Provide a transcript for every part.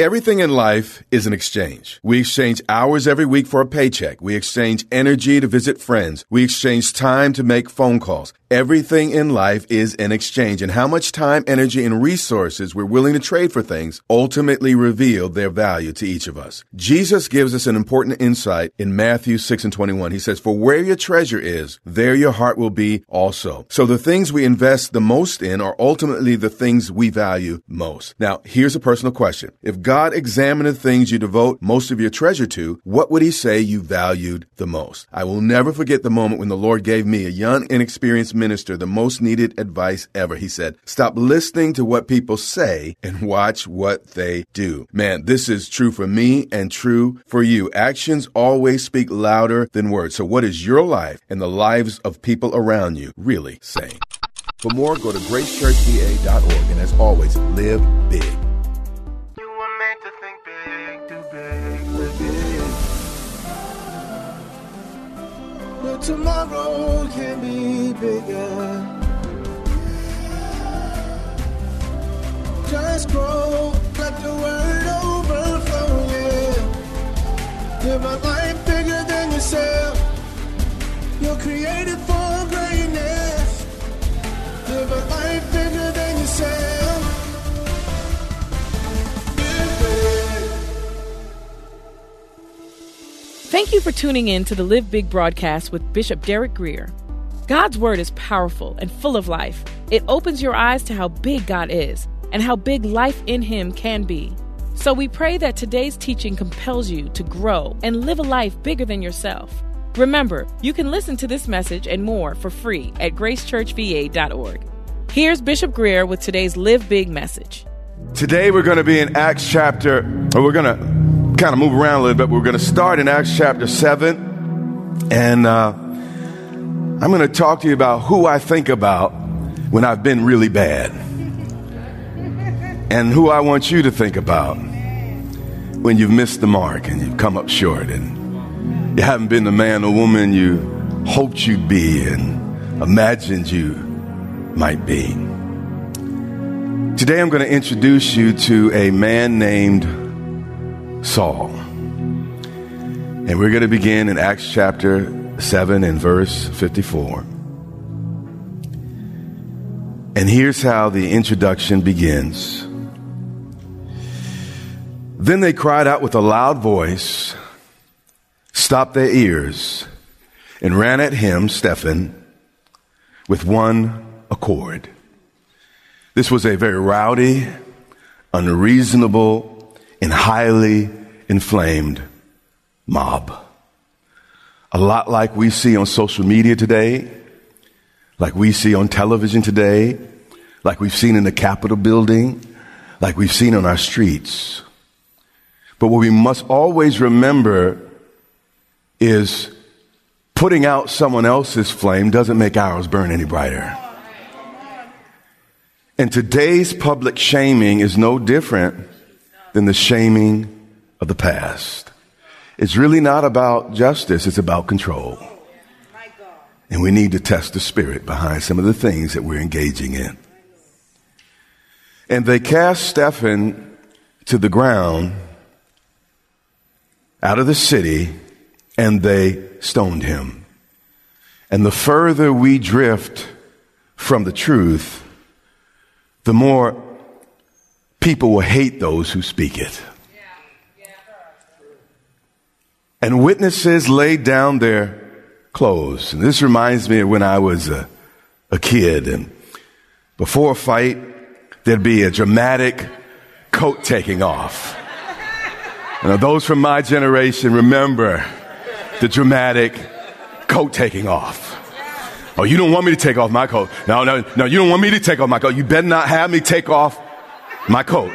Everything in life is an exchange. We exchange hours every week for a paycheck. We exchange energy to visit friends. We exchange time to make phone calls. Everything in life is an exchange, and how much time, energy, and resources we're willing to trade for things ultimately reveal their value to each of us. Jesus gives us an important insight in Matthew 6 and 21. He says, For where your treasure is, there your heart will be also. So the things we invest the most in are ultimately the things we value most. Now, here's a personal question. If examined the things you devote most of your treasure to, what would he say you valued the most? I will never forget the moment when the Lord gave me, a young, inexperienced minister, the most needed advice ever. He said, Stop listening to what people say and watch what they do. Man, this is true for me and true for you. Actions always speak louder than words. So, what is your life and the lives of people around you really saying? For more, go to gracechurchva.org. And as always, live big. Tomorrow can be bigger. Just grow, Thank you for tuning in to the Live Big broadcast with Bishop Derek Grier. God's word is powerful and full of life. It opens your eyes to how big God is and how big life in Him can be. So we pray that today's teaching compels you to grow and live a life bigger than yourself. Remember, you can listen to this message and more for free at gracechurchva.org. Here's Bishop Grier with today's Live Big message. Today we're going to be in Acts chapter, or we're going to kind of move around a little bit. We're going to start in Acts chapter 7. And uh, I'm going to talk to you about who I think about when I've been really bad. And who I want you to think about when you've missed the mark and you've come up short and you haven't been the man or woman you hoped you'd be and imagined you might be. Today I'm going to introduce you to a man named Saul. And we're going to begin in Acts chapter 7 and verse 54. And here's how the introduction begins. Then they cried out with a loud voice, stopped their ears, and ran at him, Stephen, with one accord. This was a very rowdy, unreasonable, and highly inflamed mob. A lot like we see on social media today, like we see on television today, like we've seen in the Capitol building, like we've seen on our streets. But what we must always remember is putting out someone else's flame doesn't make ours burn any brighter. And today's public shaming is no different than the shaming of the past. It's really not about justice, it's about control. And we need to test the spirit behind some of the things that we're engaging in. And they cast Stephen to the ground out of the city and they stoned him. And the further we drift from the truth, the more people will hate those who speak it. And witnesses laid down their clothes. And this reminds me of when I was a, a kid and before a fight, there'd be a dramatic coat taking off. Those from my generation remember the dramatic coat taking off. Oh, you don't want me to take off my coat. No, no, no, you don't want me to take off my coat. You better not have me take off my coat.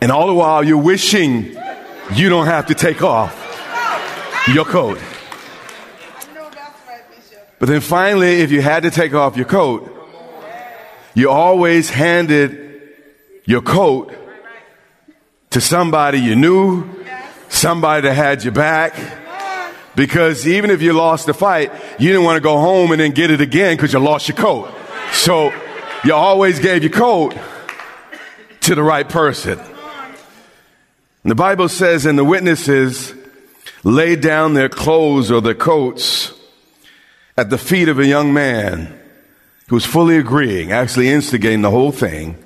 And all the while you're wishing you don't have to take off your coat. But then finally, if you had to take off your coat, you always handed your coat to somebody you knew, somebody that had your back. Because even if you lost the fight, you didn't want to go home and then get it again because you lost your coat. So you always gave your coat to the right person. And the Bible says, and the witnesses laid down their clothes or their coats at the feet of a young man who was fully agreeing, actually instigating the whole thing,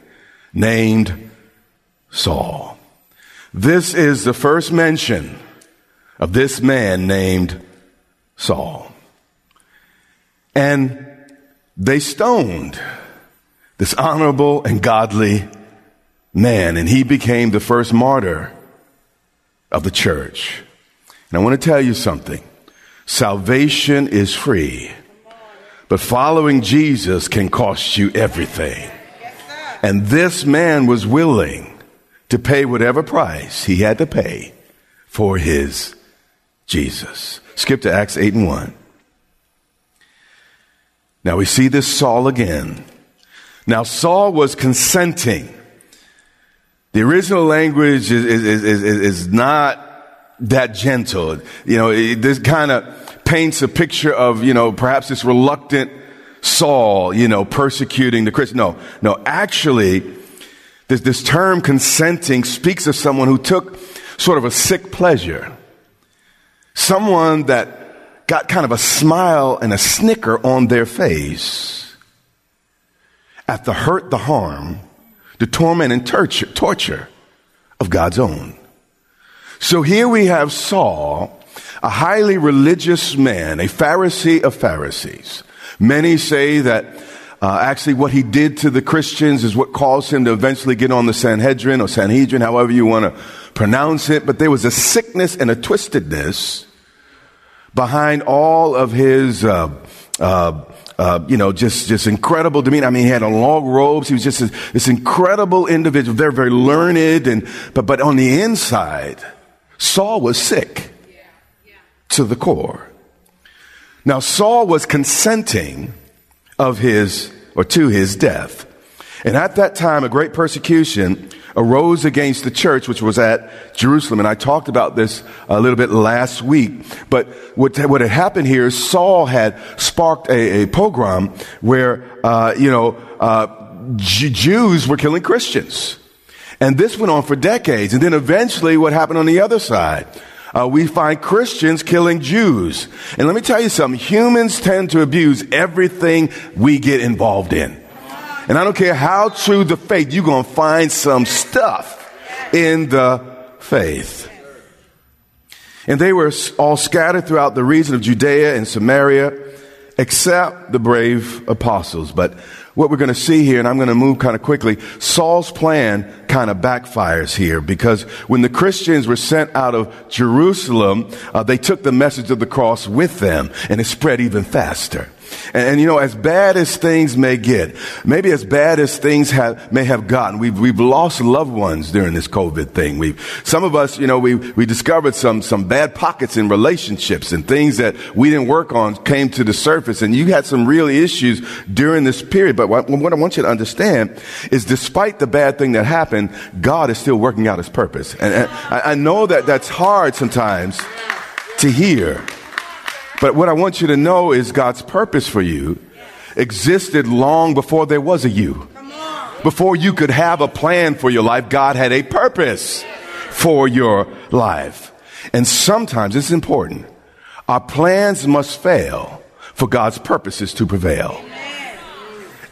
named Saul. This is the first mention of this man named Saul. And they stoned this honorable and godly man, and he became the first martyr of the church. And I want to tell you something. Salvation is free, but following Jesus can cost you everything. And this man was willing to pay whatever price he had to pay for his Jesus. Skip to Acts 8 and 1. Now we see this Saul again. Now Saul was consenting. The original language is, is, is, is not that gentle. You know, it, this kind of paints a picture of, you know, perhaps this reluctant Saul, you know, persecuting the Christian. No, no, actually, this, this term consenting speaks of someone who took sort of a sick pleasure. Someone that got kind of a smile and a snicker on their face at the hurt, the harm, the torment and torture, torture of God's own. So here we have Saul, a highly religious man, a Pharisee of Pharisees. Many say that uh, actually what he did to the Christians is what caused him to eventually get on the Sanhedrin or Sanhedrin, however you want to pronounce it. But there was a sickness and a twistedness behind all of his, uh, uh, uh, you know, just, just incredible demeanor. I mean, he had a long robes. He was just this, this incredible individual, very, very learned. And, but, but on the inside, Saul was sick to the core. Now, Saul was consenting of his or to his death. And at that time, a great persecution arose against the church, which was at Jerusalem. And I talked about this a little bit last week. But what, what had happened here is Saul had sparked a, a pogrom where, uh, you know, uh, Jews were killing Christians. And this went on for decades. And then eventually what happened on the other side? Uh, we find Christians killing Jews. And let me tell you something. Humans tend to abuse everything we get involved in. And I don't care how true the faith, you're going to find some stuff in the faith. And they were all scattered throughout the region of Judea and Samaria, except the brave apostles. But what we're going to see here, and I'm going to move kind of quickly, Saul's plan kind of backfires here because when the Christians were sent out of Jerusalem, uh, they took the message of the cross with them and it spread even faster. And, and, you know, as bad as things may get, maybe as bad as things have, may have gotten, we've, we've lost loved ones during this COVID thing. We've, some of us, you know, we, we discovered some, some bad pockets in relationships and things that we didn't work on came to the surface. And you had some real issues during this period. But what, what I want you to understand is despite the bad thing that happened, God is still working out his purpose. And, and I, I know that that's hard sometimes to hear. But what I want you to know is God's purpose for you existed long before there was a you. Before you could have a plan for your life, God had a purpose for your life. And sometimes it's important. Our plans must fail for God's purposes to prevail.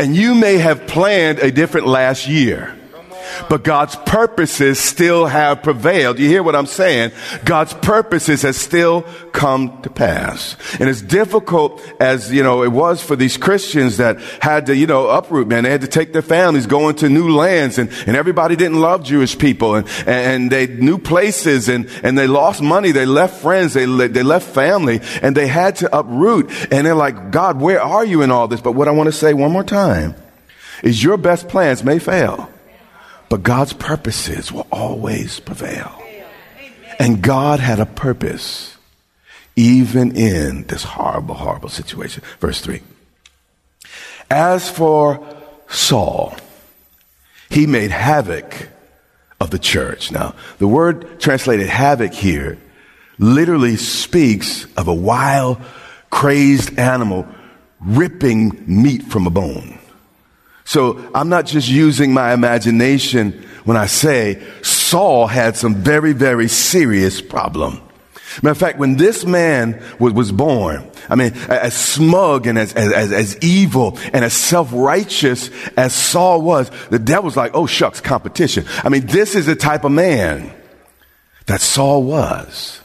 And you may have planned a different last year. But God's purposes still have prevailed. You hear what I'm saying? God's purposes has still come to pass. And as difficult as, you know, it was for these Christians that had to, you know, uproot, man, they had to take their families, go into new lands and, and everybody didn't love Jewish people and, and they new places and, and they lost money. They left friends. They, they left family and they had to uproot. And they're like, God, where are you in all this? But what I want to say one more time is your best plans may fail But God's purposes will always prevail. And God had a purpose even in this horrible, horrible situation. Verse 3. As for Saul, he made havoc of the church. Now, the word translated havoc here literally speaks of a wild, crazed animal ripping meat from a bone. So I'm not just using my imagination when I say Saul had some very, very serious problem. Matter of fact, when this man was, was born, I mean, as smug and as, as, as evil and as self-righteous as Saul was, the devil's like, oh shucks, competition. I mean, this is the type of man that Saul was.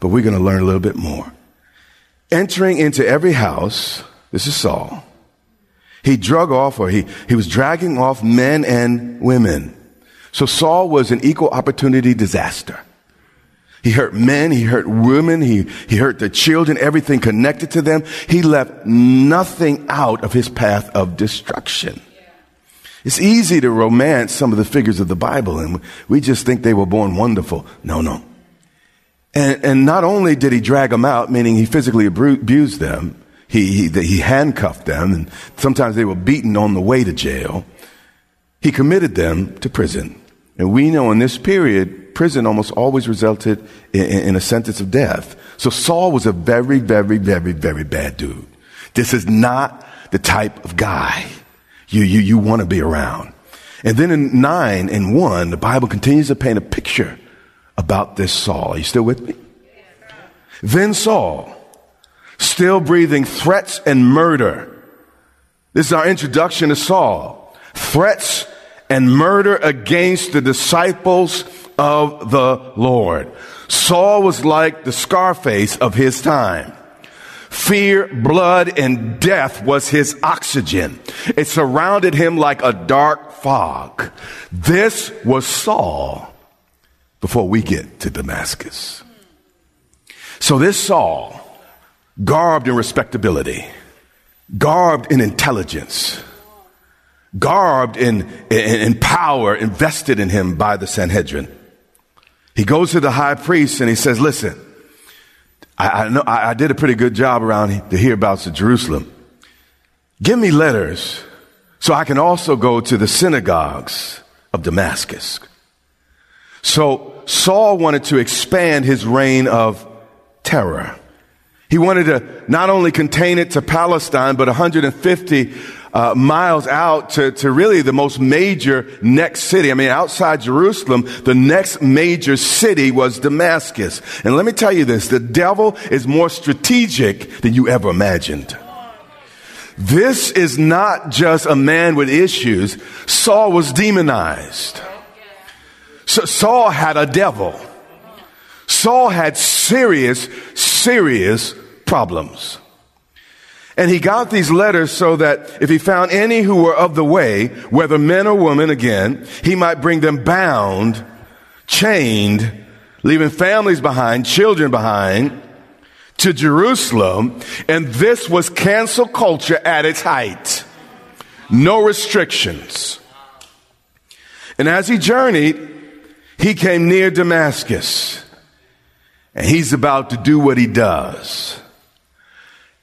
But we're going to learn a little bit more. Entering into every house, this is Saul. He drug off or he, he was dragging off men and women. So Saul was an equal opportunity disaster. He hurt men, he hurt women, he, he hurt the children, everything connected to them. He left nothing out of his path of destruction. It's easy to romance some of the figures of the Bible and we just think they were born wonderful. No, no. And, and not only did he drag them out, meaning he physically abused them, he, he, he handcuffed them, and sometimes they were beaten on the way to jail. He committed them to prison. And we know in this period, prison almost always resulted in, in, a sentence of death. So Saul was a very, very, very, very bad dude. This is not the type of guy you, you, you want to be around. And then in 9 and 1, the Bible continues to paint a picture about this Saul. Are you still with me? Then Saul, still breathing threats and murder. This is our introduction to Saul. Threats and murder against the disciples of the Lord. Saul was like the Scarface of his time. Fear, blood, and death was his oxygen. It surrounded him like a dark fog. This was Saul before we get to Damascus. So this Saul, garbed in respectability, garbed in intelligence, garbed in, in, in power invested in him by the Sanhedrin, he goes to the high priest and he says, listen, I, I know I, I, did a pretty good job around the hereabouts of Jerusalem. Give me letters so I can also go to the synagogues of Damascus. So Saul wanted to expand his reign of terror. He wanted to not only contain it to Palestine, but 150 uh, miles out to, to really the most major next city. I mean, outside Jerusalem, the next major city was Damascus. And let me tell you this, the devil is more strategic than you ever imagined. This is not just a man with issues. Saul was demonized. So Saul had a devil. Saul had serious, serious problems. And he got these letters so that if he found any who were of the way, whether men or women again, he might bring them bound, chained, leaving families behind, children behind, to Jerusalem. And this was cancel culture at its height. No restrictions. And as he journeyed, he came near Damascus. And he's about to do what he does.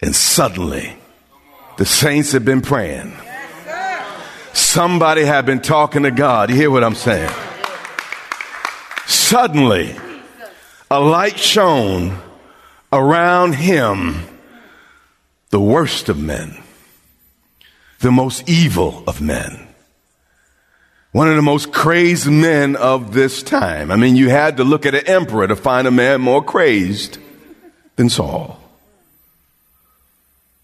And suddenly, the saints have been praying. Somebody had been talking to God. You hear what I'm saying? Suddenly, a light shone around him, the worst of men, the most evil of men, one of the most crazed men of this time. I mean, you had to look at an emperor to find a man more crazed than Saul.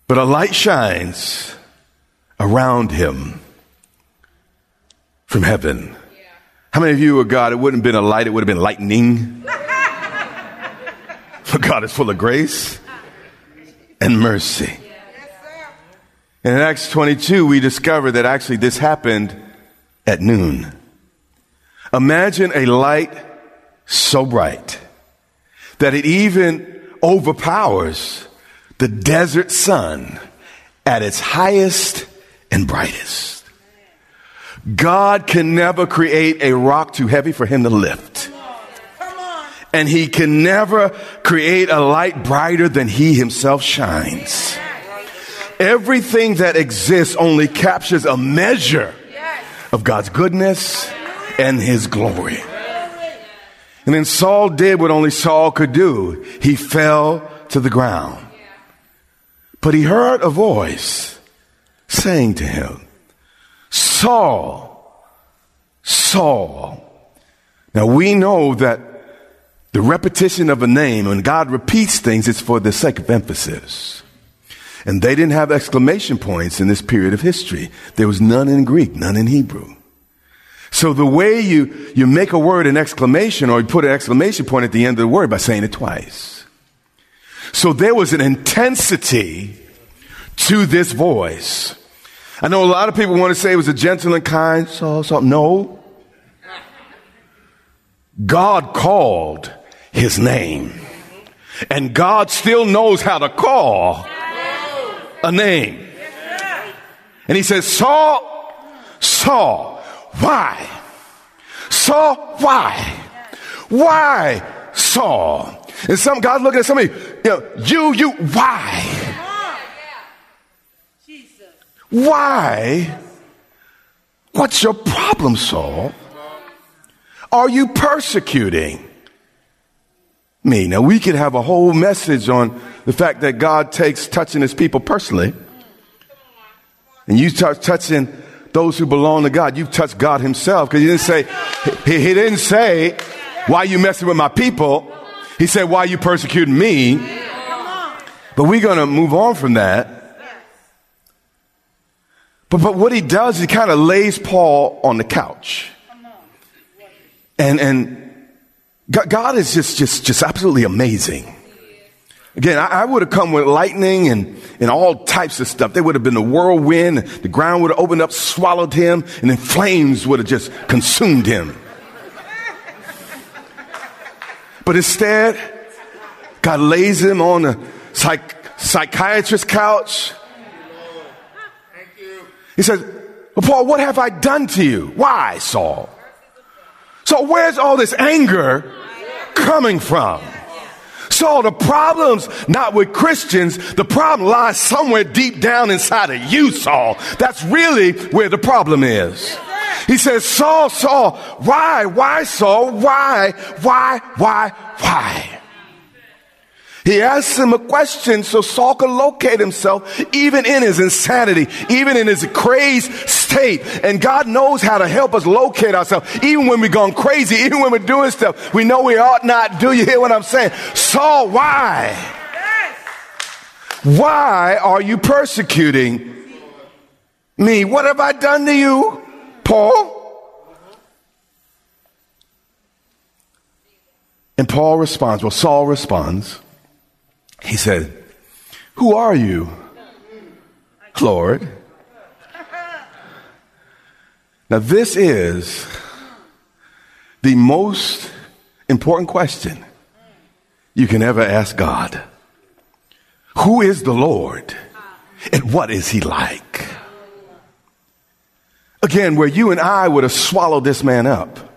But a light shines around him from heaven. How many of you are God? It wouldn't have been a light, it would have been lightning. For God is full of grace and mercy. And in Acts 22, we discover that actually this happened at noon. Imagine a light so bright that it even overpowers the desert sun at its highest and brightest. God can never create a rock too heavy for him to lift. And he can never create a light brighter than he himself shines. Everything that exists only captures a measure of God's goodness and his glory. And then Saul did what only Saul could do. He fell to the ground. But he heard a voice saying to him, Saul, Saul. Now we know that the repetition of a name, when God repeats things, it's for the sake of emphasis. And they didn't have exclamation points in this period of history. There was none in Greek, none in Hebrew. So the way you, you make a word an exclamation or you put an exclamation point at the end of the word by saying it twice. So there was an intensity to this voice. I know a lot of people want to say it was a gentle and kind, so, so, no. God called his name. And God still knows how to call a name. And he says, Saul, Saul, why? Saul, why? Why, Saul? And some God looking at somebody, you know, you, you, why? Why? What's your problem, Saul? Are you persecuting me? Now, we could have a whole message on the fact that God takes touching his people personally. And you start touching those who belong to God. You've touched God himself because he didn't say, he, he didn't say, why you messing with my people? He said, why you persecuting me? But we're going to move on from that. But, but what he does, is he kind of lays Paul on the couch. And, and God is just, just, just absolutely amazing. Again, I, I would have come with lightning and, and all types of stuff. There would have been a whirlwind. The ground would have opened up, swallowed him, and then flames would have just consumed him. But instead, God lays him on a psych, psychiatrist couch he says, Paul, what have I done to you? Why, Saul? So where's all this anger coming from? So the problem's not with Christians. The problem lies somewhere deep down inside of you, Saul. That's really where the problem is. He says, Saul, Saul, why, why, Saul, why, why, why, why? He asks him a question so Saul can locate himself even in his insanity, even in his crazed state. And God knows how to help us locate ourselves. Even when we're gone crazy, even when we're doing stuff we know we ought not do. You hear what I'm saying? Saul, why? Why are you persecuting me? What have I done to you, Paul? And Paul responds, well, Saul responds, he said, Who are you, Lord? Now, this is the most important question you can ever ask God. Who is the Lord? And what is he like? Again, where you and I would have swallowed this man up.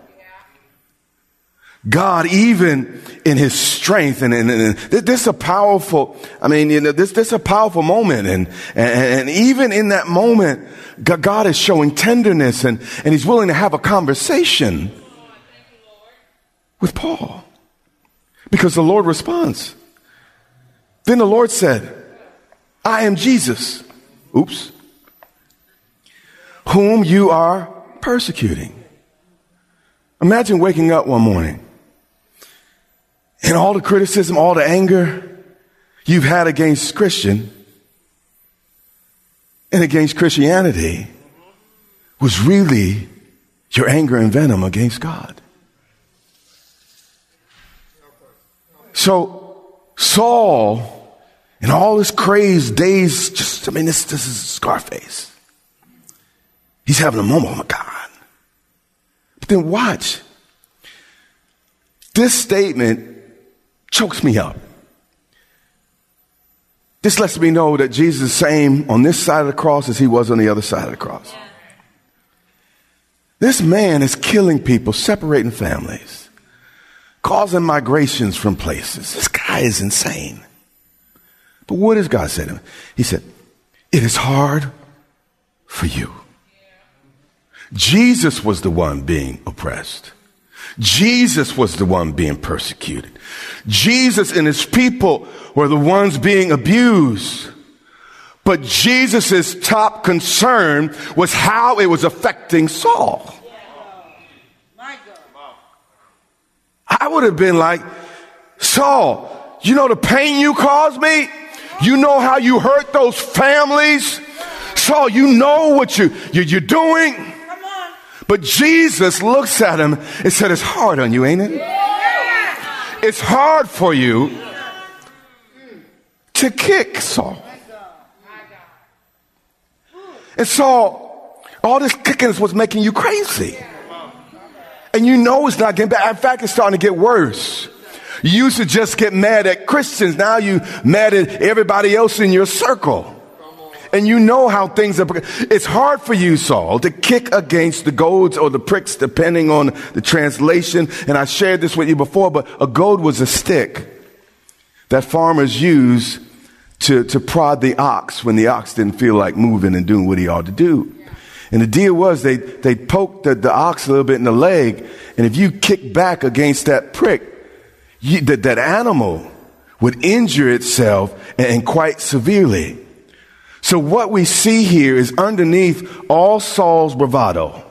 God, even in his strength, and, and, and, this is a powerful, I mean, you know, this, this is a powerful moment. And, and, and even in that moment, God is showing tenderness and, and he's willing to have a conversation with Paul because the Lord responds. Then the Lord said, I am Jesus. Oops. Whom you are persecuting. Imagine waking up one morning and all the criticism, all the anger you've had against Christian and against Christianity was really your anger and venom against God. So Saul, in all his crazed days, just, I mean, this, this is Scarface. He's having a moment, oh my God. But then watch. This statement chokes me up. This lets me know that Jesus is the same on this side of the cross as he was on the other side of the cross. This man is killing people, separating families, causing migrations from places. This guy is insane. But what does God say to him? He said, It is hard for you. Jesus was the one being oppressed. Jesus was the one being persecuted. Jesus and his people were the ones being abused. But Jesus' top concern was how it was affecting Saul. I would have been like, Saul, you know the pain you caused me? You know how you hurt those families? Saul, you know what you, you, are doing? But Jesus looks at him and said, It's hard on you, ain't it? It's hard for you to kick Saul. And Saul, all this kicking is what's making you crazy. And you know it's not getting better. In fact, it's starting to get worse. You used to just get mad at Christians. Now you mad at everybody else in your circle. And you know how things are. It's hard for you, Saul, to kick against the goads or the pricks, depending on the translation. And I shared this with you before, but a goad was a stick that farmers use to, to prod the ox when the ox didn't feel like moving and doing what he ought to do. And the deal was they, they poked the, the ox a little bit in the leg, and if you kick back against that prick, you, that, that animal would injure itself and, and quite severely. So what we see here is underneath all Saul's bravado,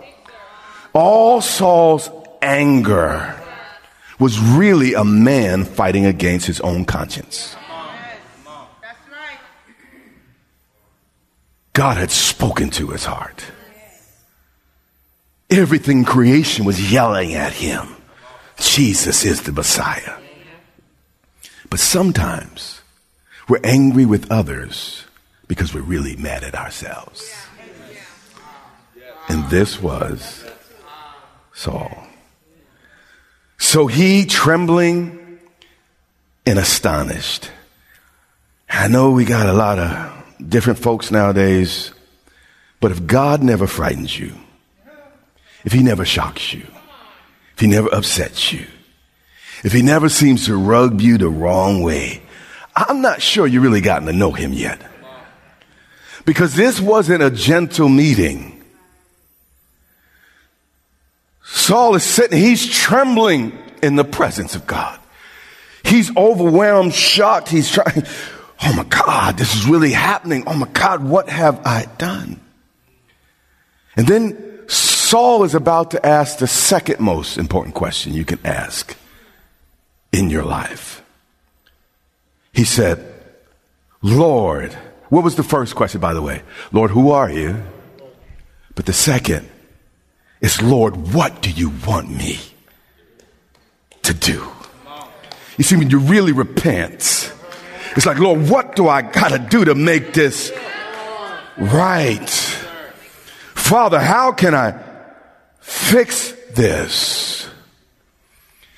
all Saul's anger was really a man fighting against his own conscience. God had spoken to his heart. Everything creation was yelling at him. Jesus is the Messiah. But sometimes we're angry with others because we're really mad at ourselves. And this was Saul. So he, trembling and astonished. I know we got a lot of different folks nowadays, but if God never frightens you, if he never shocks you, if he never upsets you, if he never seems to rub you the wrong way, I'm not sure you really gotten to know him yet. Because this wasn't a gentle meeting. Saul is sitting, he's trembling in the presence of God. He's overwhelmed, shocked. He's trying, oh my God, this is really happening. Oh my God, what have I done? And then Saul is about to ask the second most important question you can ask in your life. He said, Lord, what was the first question, by the way? Lord, who are you? But the second is, Lord, what do you want me to do? You see, when you really repent, it's like, Lord, what do I got to do to make this right? Father, how can I fix this?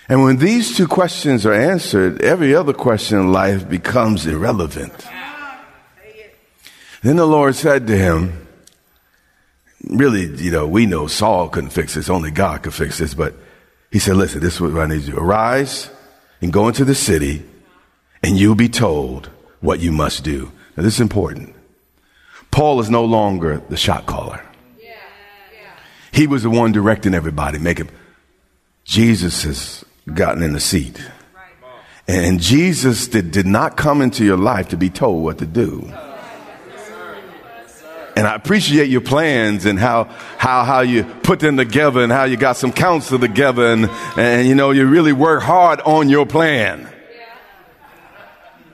And when these two questions are answered, every other question in life becomes irrelevant. Then the Lord said to him, really, you know, we know Saul couldn't fix this, only God could fix this, but he said, listen, this is what I need you to do. Arise and go into the city, and you'll be told what you must do. Now, this is important. Paul is no longer the shot caller. He was the one directing everybody, making. Jesus has gotten in the seat. And Jesus did, did not come into your life to be told what to do. And I appreciate your plans and how, how, how you put them together and how you got some counsel together and, and you know, you really work hard on your plan.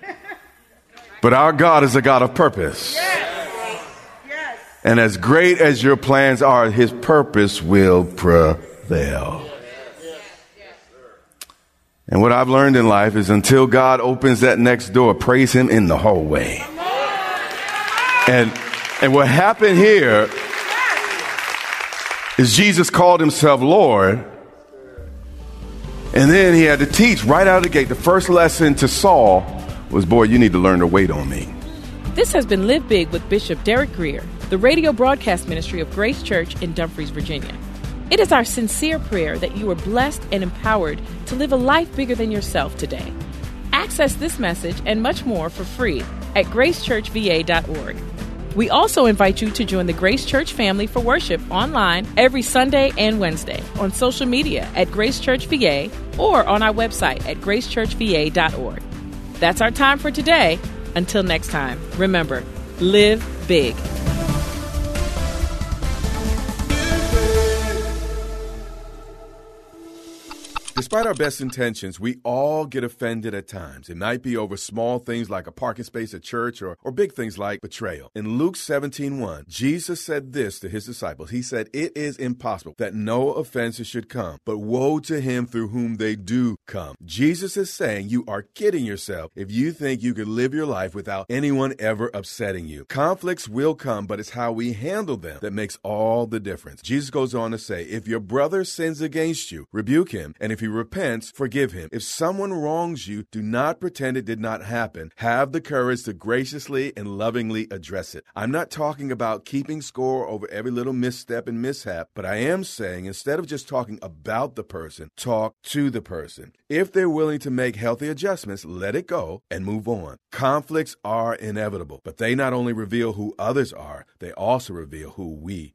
But our God is a God of purpose. Yes. And as great as your plans are, his purpose will prevail. And what I've learned in life is until God opens that next door, praise him in the hallway. And, and what happened here is Jesus called himself Lord. And then he had to teach right out of the gate. The first lesson to Saul was, boy, you need to learn to wait on me. This has been Live Big with Bishop Derek Grier, the radio broadcast ministry of Grace Church in Dumfries, Virginia. It is our sincere prayer that you are blessed and empowered to live a life bigger than yourself today. Access this message and much more for free at gracechurchva.org. We also invite you to join the Grace Church family for worship online every Sunday and Wednesday on social media at Grace Church VA or on our website at gracechurchva.org. That's our time for today. Until next time, remember, live big. Despite our best intentions, we all get offended at times. It might be over small things like a parking space at church or, or big things like betrayal. In Luke 17 1, Jesus said this to his disciples. He said, It is impossible that no offenses should come, but woe to him through whom they do come. Jesus is saying you are kidding yourself if you think you could live your life without anyone ever upsetting you. Conflicts will come, but it's how we handle them that makes all the difference. Jesus goes on to say, If your brother sins against you, rebuke him, and if he repents, forgive him. If someone wrongs you, do not pretend it did not happen. Have the courage to graciously and lovingly address it. I'm not talking about keeping score over every little misstep and mishap, but I am saying instead of just talking about the person, talk to the person. If they're willing to make healthy adjustments, let it go and move on. Conflicts are inevitable, but they not only reveal who others are, they also reveal who we